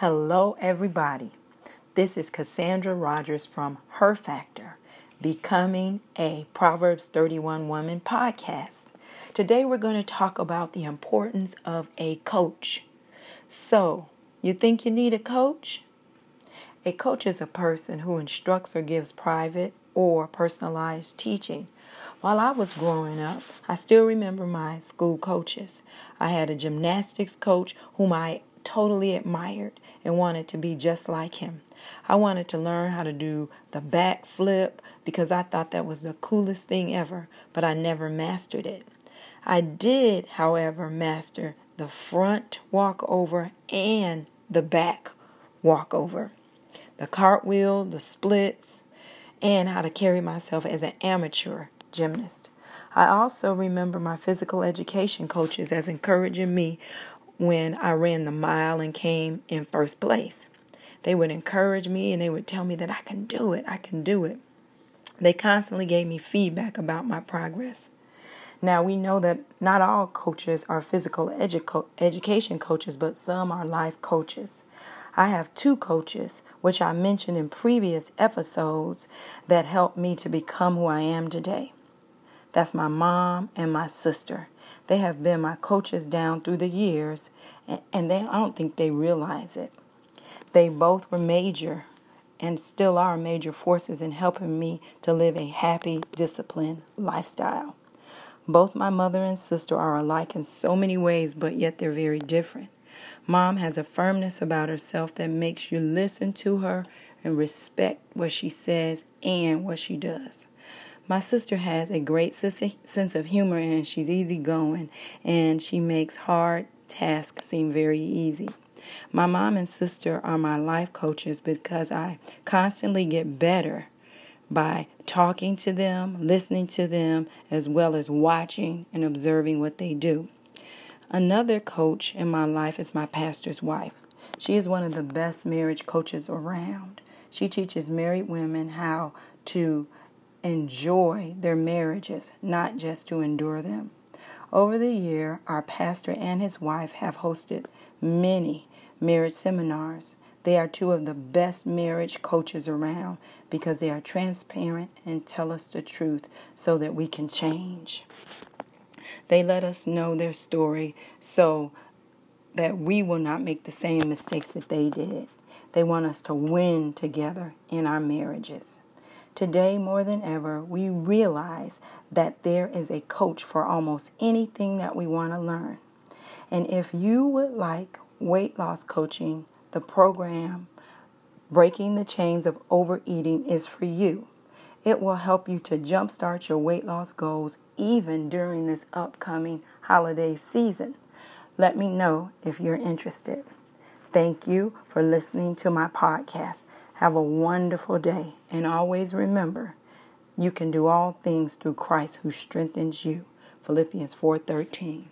Hello, everybody. This is Cassandra Rogers from Her Factor, Becoming a Proverbs 31 Woman podcast. Today, we're going to talk about the importance of a coach. So, you think you need a coach? A coach is a person who instructs or gives private or personalized teaching. While I was growing up, I still remember my school coaches. I had a gymnastics coach whom I totally admired and wanted to be just like him. I wanted to learn how to do the back flip because I thought that was the coolest thing ever, but I never mastered it. I did, however, master the front walkover and the back walkover, the cartwheel, the splits, and how to carry myself as an amateur gymnast. I also remember my physical education coaches as encouraging me when I ran the mile and came in first place. They would encourage me and they would tell me that I can do it, I can do it. They constantly gave me feedback about my progress. Now, we know that not all coaches are physical edu- education coaches, but some are life coaches. I have two coaches, which I mentioned in previous episodes, that helped me to become who I am today. That's my mom and my sister. They have been my coaches down through the years, and they I don't think they realize it. They both were major and still are major forces in helping me to live a happy, disciplined lifestyle. Both my mother and sister are alike in so many ways, but yet they're very different. Mom has a firmness about herself that makes you listen to her and respect what she says and what she does. My sister has a great sense of humor and she's easygoing and she makes hard tasks seem very easy. My mom and sister are my life coaches because I constantly get better by talking to them, listening to them, as well as watching and observing what they do. Another coach in my life is my pastor's wife. She is one of the best marriage coaches around. She teaches married women how to enjoy their marriages, not just to endure them. Over the year, our pastor and his wife have hosted many marriage seminars. They are two of the best marriage coaches around because they are transparent and tell us the truth so that we can change. They let us know their story so that we will not make the same mistakes that they did. They want us to win together in our marriages. Today, more than ever, we realize that there is a coach for almost anything that we want to learn. And if you would like weight loss coaching, the program Breaking the Chains of Overeating is for you. It will help you to jumpstart your weight loss goals even during this upcoming holiday season. Let me know if you're interested. Thank you for listening to my podcast. Have a wonderful day. And always remember, you can do all things through Christ who strengthens you. Philippians 4:13.